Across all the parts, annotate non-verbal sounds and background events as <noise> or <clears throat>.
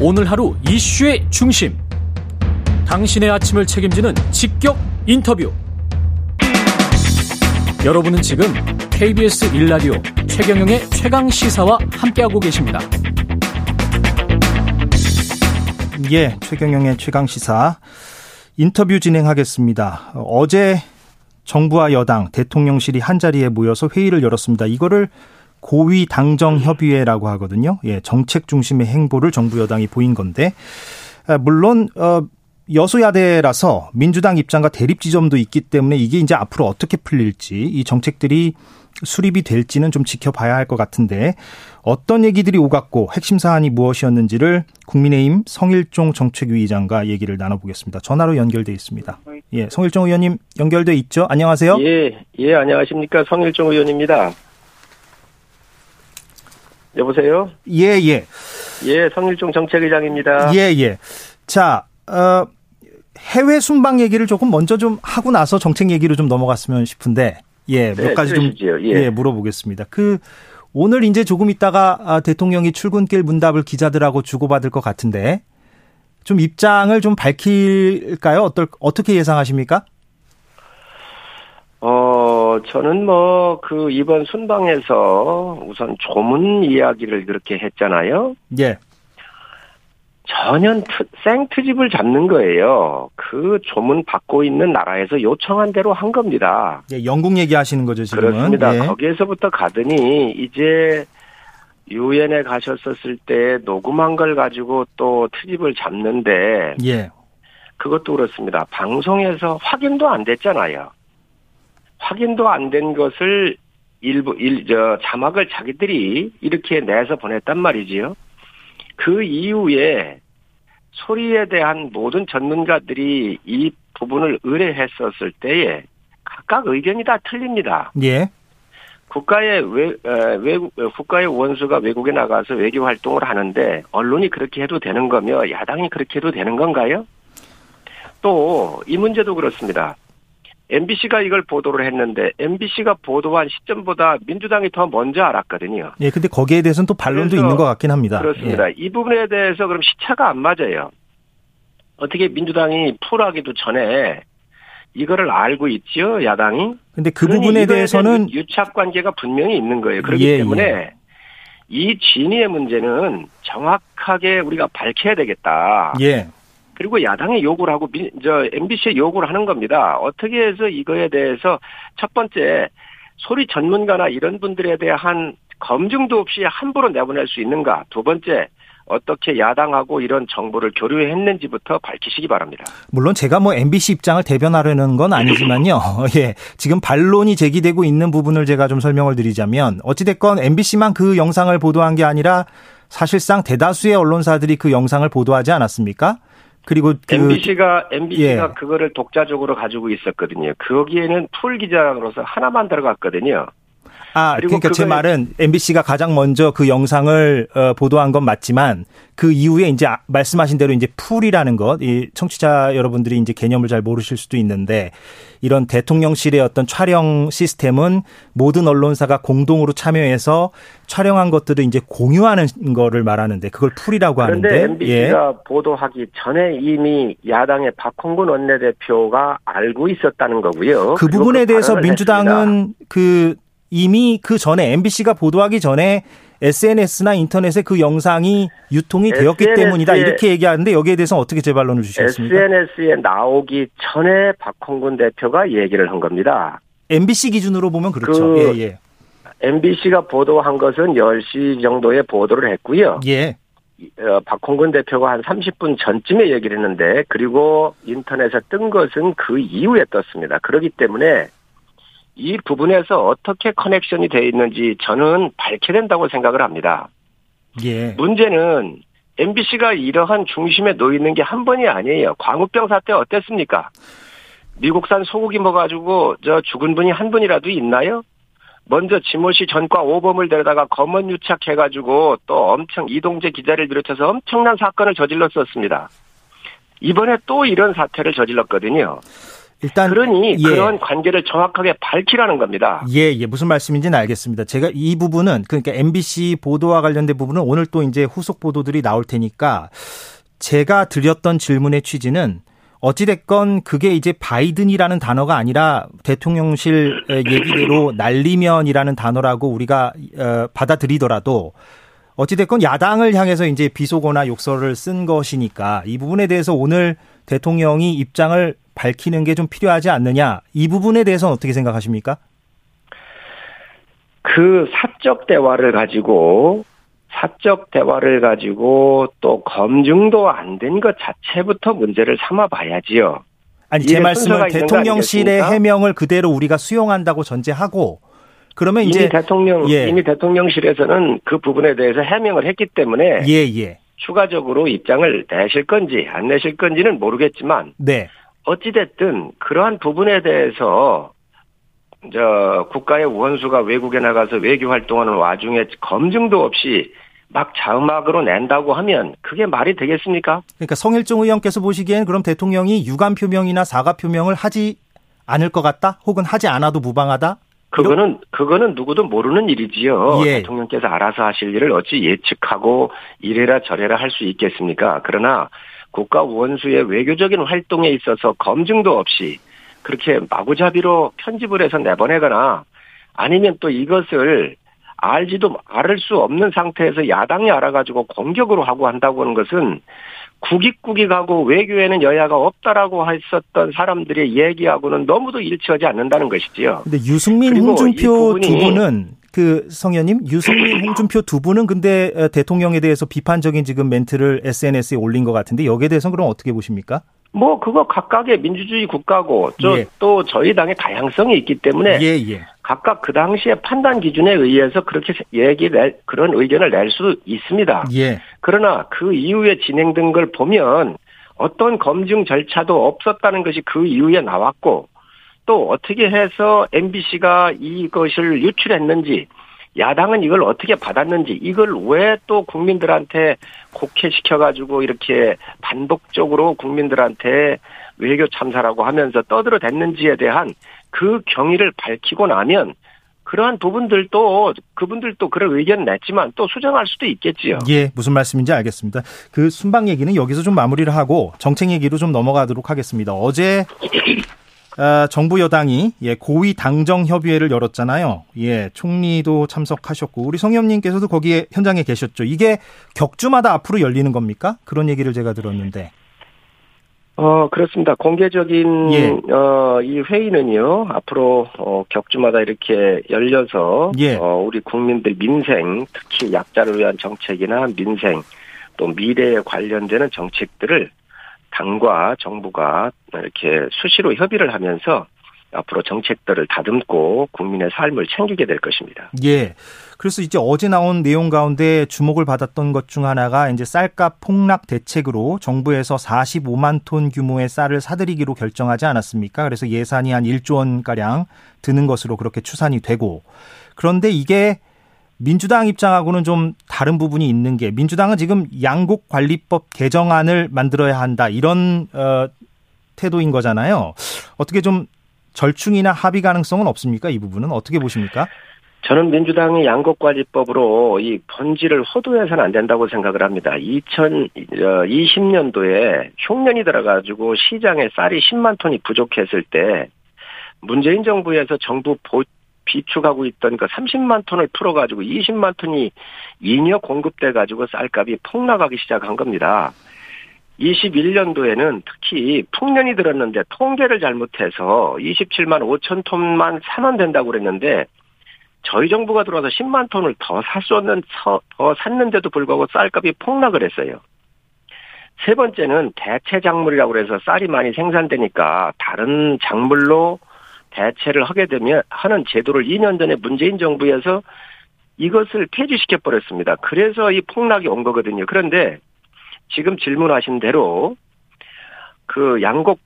오늘 하루 이슈의 중심. 당신의 아침을 책임지는 직격 인터뷰. 여러분은 지금 KBS 일라디오 최경영의 최강 시사와 함께하고 계십니다. 예, 최경영의 최강 시사 인터뷰 진행하겠습니다. 어제 정부와 여당, 대통령실이 한 자리에 모여서 회의를 열었습니다. 이거를 고위 당정 협의회라고 하거든요. 예, 정책 중심의 행보를 정부 여당이 보인 건데 아, 물론 어 여소야대라서 민주당 입장과 대립 지점도 있기 때문에 이게 이제 앞으로 어떻게 풀릴지 이 정책들이 수립이 될지는 좀 지켜봐야 할 것 같은데 어떤 얘기들이 오갔고 핵심 사안이 무엇이었는지를 국민의힘 성일종 정책위의장과 얘기를 나눠보겠습니다. 전화로 연결돼 있습니다. 예, 성일종 의원님 연결돼 있죠? 안녕하세요. 예, 예, 안녕하십니까 성일종 의원입니다. 여보세요? 예, 예. 예, 성일종 정책의장입니다. 예, 예. 자, 어, 해외 순방 얘기를 조금 먼저 좀 하고 나서 정책 얘기로 좀 넘어갔으면 싶은데, 예, 몇 네, 가지 좀. 예. 예, 물어보겠습니다. 그, 오늘 이제 조금 있다가 아, 대통령이 출근길 문답을 기자들하고 주고받을 것 같은데, 좀 입장을 좀 밝힐까요? 어떨, 어떻게 예상하십니까? 어, 저는 뭐, 그, 이번 순방에서 우선 조문 이야기를 그렇게 했잖아요. 예, 전혀 트, 생트집을 잡는 거예요. 그 조문 받고 있는 나라에서 요청한 대로 한 겁니다. 예, 영국 얘기하시는 거죠, 지금은. 그렇습니다. 예. 거기에서부터 가더니 이제 유엔에 가셨었을 때 녹음한 걸 가지고 또 트집을 잡는데 예, 그것도 그렇습니다. 방송에서 확인도 안 됐잖아요. 확인도 안 된 것을 일부 일 저 자막을 자기들이 이렇게 내서 보냈단 말이지요. 그 이후에 소리에 대한 모든 전문가들이 이 부분을 의뢰했었을 때에 각각 의견이 다 틀립니다. 예, 국가의 외, 에, 외국, 국가의 원수가 외국에 나가서 외교 활동을 하는데 언론이 그렇게 해도 되는 거며 야당이 그렇게 해도 되는 건가요? 또 이 문제도 그렇습니다. MBC가 이걸 보도를 했는데 MBC가 보도한 시점보다 민주당이 더 먼저 알았거든요. 예, 근데 거기에 대해서는 또 반론도 있는 것 같긴 합니다. 그렇습니다. 예. 이 부분에 대해서 그럼 시차가 안 맞아요. 어떻게 민주당이 풀하기도 전에 이거를 알고 있지요, 야당이? 근데 그 부분에 대해서는 유착 관계가 분명히 있는 거예요. 그렇기 예, 때문에 이 진위의 문제는 정확하게 우리가 밝혀야 되겠다. 예, 그리고 야당이 요구를 하고 민, 저 MBC에 요구를 하는 겁니다. 어떻게 해서 이거에 대해서 첫 번째 소리 전문가나 이런 분들에 대한 검증도 없이 함부로 내보낼 수 있는가? 두 번째 어떻게 야당하고 이런 정보를 교류했는지부터 밝히시기 바랍니다. 물론 제가 뭐 MBC 입장을 대변하려는 건 아니지만요. <laughs> 예. 지금 반론이 제기되고 있는 부분을 제가 좀 설명을 드리자면 어찌됐건 MBC만 그 영상을 보도한 게 아니라 사실상 대다수의 언론사들이 그 영상을 보도하지 않았습니까? 그리고 그 MBC가 MBC가 예. 그거를 독자적으로 가지고 있었거든요. 거기에는 풀 기자로서 하나만 들어갔거든요. 아, 그리고 그러니까 제 말은 MBC가 가장 먼저 그 영상을 어, 보도한 건 맞지만 그 이후에 이제 아- 말씀하신 대로 이제 풀이라는 것, 이 청취자 여러분들이 이제 개념을 잘 모르실 수도 있는데 이런 대통령실의 어떤 촬영 시스템은 모든 언론사가 공동으로 참여해서 촬영한 것들을 이제 공유하는 거를 말하는데 그걸 풀이라고 그런데 하는데 예. MBC가 보도하기 전에 이미 야당의 박홍근 원내대표가 알고 있었다는 거고요. 그 부분에 그 대해서 민주당은 그 이미 그 전에 MBC가 보도하기 전에 SNS나 인터넷에 그 영상이 유통이 되었기 SNS 에 때문이다 이렇게 얘기하는데 여기에 대해서 어떻게 재반론을 주시겠습니까? SNS에 나오기 전에 박홍근 대표가 얘기를 한 겁니다. MBC 기준으로 보면 그렇죠. 그- 예, 예. MBC가 보도한 것은 10시 정도에 보도를 했고요. 예. 어, 박홍근 대표가 한 30분 전쯤에 얘기를 했는데 그리고 인터넷에 뜬 것은 그 이후에 떴습니다. 그렇기 때문에 이 부분에서 어떻게 커넥션이 되어 있는지 저는 밝혀야 된다고 생각을 합니다. 예. 문제는 MBC가 이러한 중심에 놓여 있는 게 한 번이 아니에요. 광우병 사태 어땠습니까? 미국산 소고기 먹어가지고 저 죽은 분이 한 분이라도 있나요? 먼저 지모시 전과 오범을 데려다가 검언 유착해가지고 또 엄청 이동재 기자를 비롯해서 엄청난 사건을 저질렀었습니다. 이번에 또 이런 사태를 저질렀거든요. 일단 그러니 예. 그런 관계를 정확하게 밝히라는 겁니다. 예, 예. 무슨 말씀인지는 알겠습니다. 제가 이 부분은 그러니까 MBC 보도와 관련된 부분은 오늘 또 이제 후속 보도들이 나올 테니까 제가 드렸던 질문의 취지는 어찌됐건 그게 이제 바이든이라는 단어가 아니라 대통령실 얘기대로 날리면이라는 단어라고 우리가 어, 받아들이더라도 어찌됐건 야당을 향해서 이제 비속어나 욕설을 쓴 것이니까 이 부분에 대해서 오늘 대통령이 입장을 밝히는 게 좀 필요하지 않느냐 이 부분에 대해서는 어떻게 생각하십니까? 그 사적 대화를 가지고 사적 대화를 가지고 또 검증도 안 된 것 자체부터 문제를 삼아 봐야지요. 아니 제 말씀은 대통령실의 해명을 그대로 우리가 수용한다고 전제하고 그러면 이미 이제 대통령 예. 이미 대통령실에서는 그 부분에 대해서 해명을 했기 때문에 예, 예. 추가적으로 입장을 내실 건지 안 내실 건지는 모르겠지만 네. 어찌 됐든 그러한 부분에 대해서 저 국가의 원수가 외국에 나가서 외교 활동하는 와중에 검증도 없이 막 자음악으로 낸다고 하면 그게 말이 되겠습니까? 그러니까 성일종 의원께서 보시기엔 그럼 대통령이 유감 표명이나 사과 표명을 하지 않을 것 같다? 혹은 하지 않아도 무방하다? 그거는 그거는 누구도 모르는 일이지요. 예. 대통령께서 알아서 하실 일을 어찌 예측하고 이래라 저래라 할 수 있겠습니까? 그러나 국가 원수의 외교적인 활동에 있어서 검증도 없이 그렇게 마구잡이로 편집을 해서 내보내거나 아니면 또 이것을 알지도 알을 수 없는 상태에서 야당이 알아가지고 공격으로 하고 한다고 하는 것은 국익국익하고 외교에는 여야가 없다라고 했었던 사람들의 얘기하고는 너무도 일치하지 않는다는 것이지요. 근데 유승민, 홍준표 두 분은 그 성현님 유승민, <coughs> 홍준표 두 분은 근데 대통령에 대해서 비판적인 지금 멘트를 SNS에 올린 것 같은데 여기에 대해서는 그럼 어떻게 보십니까? 뭐 그거 각각의 민주주의 국가고 예. 저희 당의 다양성이 있기 때문에 예, 예. 각각 그 당시의 판단 기준에 의해서 그렇게 얘기 낼 그런 의견을 낼 수 있습니다. 예. 그러나 그 이후에 진행된 걸 보면 어떤 검증 절차도 없었다는 것이 그 이후에 나왔고 또 어떻게 해서 MBC가 이것을 유출했는지 야당은 이걸 어떻게 받았는지 이걸 왜 또 국민들한테 곡해시켜가지고 이렇게 반복적으로 국민들한테 외교 참사라고 하면서 떠들어댔는지에 대한 그 경위를 밝히고 나면 그러한 부분들도 그분들도 그런 의견 냈지만 또 수정할 수도 있겠지요. 예, 무슨 말씀인지 알겠습니다. 그 순방 얘기는 여기서 좀 마무리를 하고 정책 얘기로 좀 넘어가도록 하겠습니다. 어제 아, 정부 여당이 예, 고위 당정 협의회를 열었잖아요. 예, 총리도 참석하셨고 우리 성현님께서도 거기에 현장에 계셨죠. 이게 격주마다 앞으로 열리는 겁니까? 그런 얘기를 제가 들었는데. 어, 그렇습니다. 공개적인, 예. 어, 이 회의는요, 앞으로, 어, 격주마다 이렇게 열려서, 예. 어, 우리 국민들 민생, 특히 약자를 위한 정책이나 민생, 또 미래에 관련되는 정책들을 당과 정부가 이렇게 수시로 협의를 하면서 앞으로 정책들을 다듬고 국민의 삶을 챙기게 될 것입니다. 예. 그래서 이제 어제 나온 내용 가운데 주목을 받았던 것 중 하나가 이제 쌀값 폭락 대책으로 정부에서 45만 톤 규모의 쌀을 사들이기로 결정하지 않았습니까? 그래서 예산이 한 1조 원 가량 드는 것으로 그렇게 추산이 되고 그런데 이게 민주당 입장하고는 좀 다른 부분이 있는 게 민주당은 지금 양곡 관리법 개정안을 만들어야 한다 이런 어, 태도인 거잖아요. 어떻게 좀 절충이나 합의 가능성은 없습니까? 이 부분은 어떻게 보십니까? 저는 민주당이 양곡관리법으로 이 본질을 호도해서는 안 된다고 생각을 합니다. 2020년도에 흉년이 들어가지고 시장에 쌀이 10만 톤이 부족했을 때 문재인 정부에서 정부 비축하고 있던 그 30만 톤을 풀어가지고 20만 톤이 잉여 공급돼가지고 쌀값이 폭락하기 시작한 겁니다. 21년도에는 특히 풍년이 들었는데 통계를 잘못해서 27만 5천 톤만 사면 된다고 그랬는데 저희 정부가 들어와서 10만 톤을 더 샀었는 더 샀는데도 불구하고 쌀값이 폭락을 했어요. 세 번째는 대체 작물이라고 그래서 쌀이 많이 생산되니까 다른 작물로 대체를 하게 되면 하는 제도를 2년 전에 문재인 정부에서 이것을 폐지시켜 버렸습니다. 그래서 이 폭락이 온 거거든요. 그런데 지금 질문하신 대로 그 양곡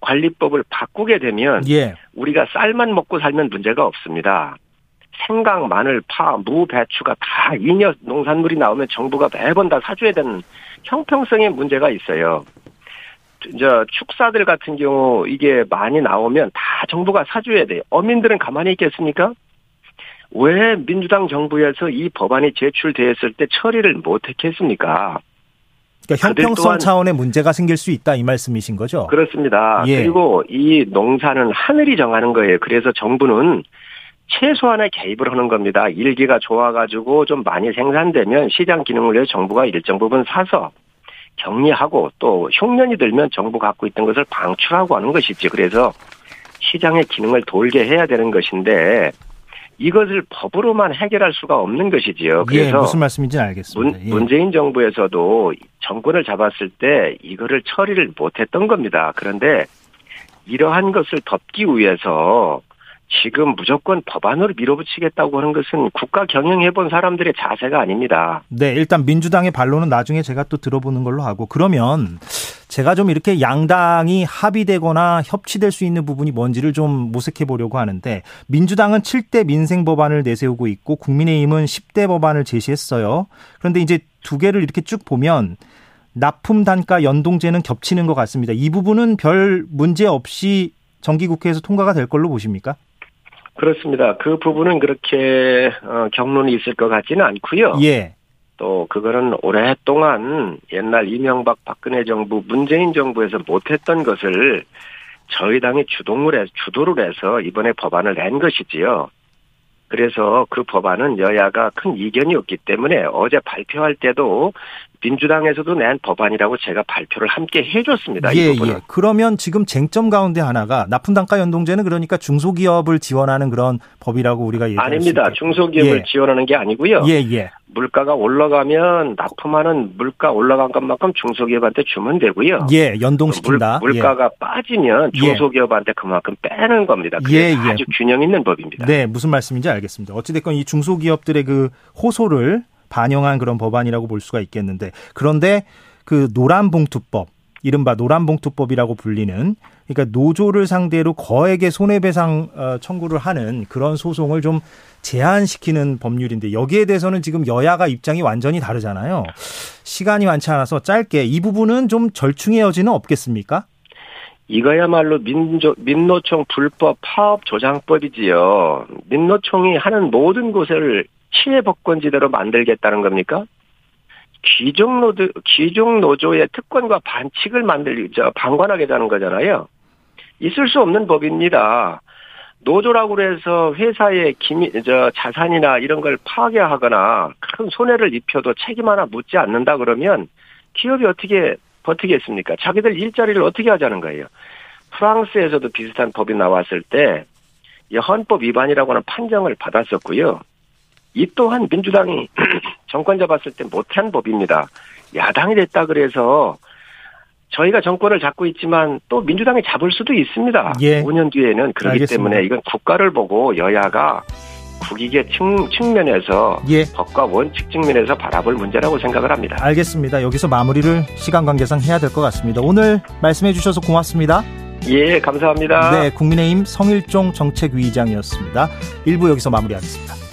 관리법을 바꾸게 되면 예. 우리가 쌀만 먹고 살면 문제가 없습니다. 생강, 마늘, 파, 무, 배추가 다 잉여 농산물이 나오면 정부가 매번 다 사줘야 되는 형평성의 문제가 있어요. 저 축사들 같은 경우 이게 많이 나오면 다 정부가 사줘야 돼요. 어민들은 가만히 있겠습니까? 왜 민주당 정부에서 이 법안이 제출되었을 때 처리를 못했겠습니까? 그러니까 형평성 차원의 문제가 생길 수 있다 이 말씀이신 거죠? 그렇습니다. 예. 그리고 이 농사는 하늘이 정하는 거예요. 그래서 정부는 최소한의 개입을 하는 겁니다. 일기가 좋아가지고 좀 많이 생산되면 시장 기능을 위해 정부가 일정 부분 사서 격리하고 또 흉년이 들면 정부 갖고 있던 것을 방출하고 하는 것이지. 그래서 시장의 기능을 돌게 해야 되는 것인데 이것을 법으로만 해결할 수가 없는 것이지요. 예, 그래서 예, 무슨 말씀인지 알겠습니다. 문, 예. 문 재인 정부에서도 정권을 잡았을 때 이거를 처리를 못했던 겁니다. 그런데 이러한 것을 덮기 위해서 지금 무조건 법안으로 밀어붙이겠다고 하는 것은 국가 경영해 본 사람들의 자세가 아닙니다. 네, 일단 민주당의 반론은 나중에 제가 또 들어보는 걸로 하고 그러면 제가 좀 이렇게 양당이 합의되거나 협치될 수 있는 부분이 뭔지를 좀 모색해 보려고 하는데 민주당은 7대 민생 법안을 내세우고 있고 국민의힘은 10대 법안을 제시했어요. 그런데 이제 두 개를 이렇게 쭉 보면 납품 단가 연동제는 겹치는 것 같습니다. 이 부분은 별 문제 없이 정기국회에서 통과가 될 걸로 보십니까? 그렇습니다. 그 부분은 그렇게 어, 경론이 있을 것 같지는 않고요. 예. 또 그거는 오랫동안 옛날 이명박 박근혜 정부 문재인 정부에서 못했던 것을 저희 당이 주동을 해 주도를 해서 이번에 법안을 낸 것이지요. 그래서 그 법안은 여야가 큰 이견이 없기 때문에 어제 발표할 때도 민주당에서도 낸 법안이라고 제가 발표를 함께 해줬습니다. 예, 예. 그러면 지금 쟁점 가운데 하나가 납품 단가 연동제는 그러니까 중소기업을 지원하는 그런 법이라고 우리가 얘기할 아닙니다. 중소기업을 예. 지원하는 게 아니고요. 예, 예. 물가가 올라가면 납품하는 물가 올라간 것만큼 중소기업한테 주면 되고요. 예, 연동시킨다. 물, 가가 예. 빠지면 예. 중소기업한테 그만큼 빼는 겁니다. 예, 예. 아주 균형 있는 법입니다. 네, 무슨 말씀인지 알겠습니다. 어찌됐건 이 중소기업들의 그 호소를 반영한 그런 법안이라고 볼 수가 있겠는데 그런데 그 노란봉투법 이른바 노란봉투법이라고 불리는 그러니까 노조를 상대로 거액의 손해배상 어, 청구를 하는 그런 소송을 좀 제한시키는 법률인데 여기에 대해서는 지금 여야가 입장이 완전히 다르잖아요. 시간이 많지 않아서 짧게 이 부분은 좀 절충의 여지는 없겠습니까? 이거야말로 민조, 민노총 불법 파업 조장법이지요. 민노총이 하는 모든 곳을 시혜법권지대로 만들겠다는 겁니까? 귀족 노조, 귀족 노조의 특권과 반칙을 만들, 저, 방관하겠다는 거잖아요. 있을 수 없는 법입니다. 노조라고 해서 회사의 기미, 저, 자산이나 이런 걸 파괴하거나 큰 손해를 입혀도 책임 하나 묻지 않는다 그러면 기업이 어떻게 버티겠습니까? 자기들 일자리를 어떻게 하자는 거예요. 프랑스에서도 비슷한 법이 나왔을 때 헌법 위반이라고 하는 판정을 받았었고요. 이 또한 민주당이 <clears throat> 정권 잡았을 때 못한 법입니다. 야당이 됐다 그래서 저희가 정권을 잡고 있지만 또 민주당이 잡을 수도 있습니다. 예. 5년 뒤에는 그렇기 알겠습니다. 때문에 이건 국가를 보고 여야가 국익의 측, 면에서 예. 법과 원칙 측면에서 바라볼 문제라고 생각을 합니다. 알겠습니다. 여기서 마무리를 시간 관계상 해야 될 것 같습니다. 오늘 말씀해 주셔서 고맙습니다. 예, 감사합니다. 네, 국민의힘 성일종 정책위의장이었습니다. 일부 여기서 마무리하겠습니다.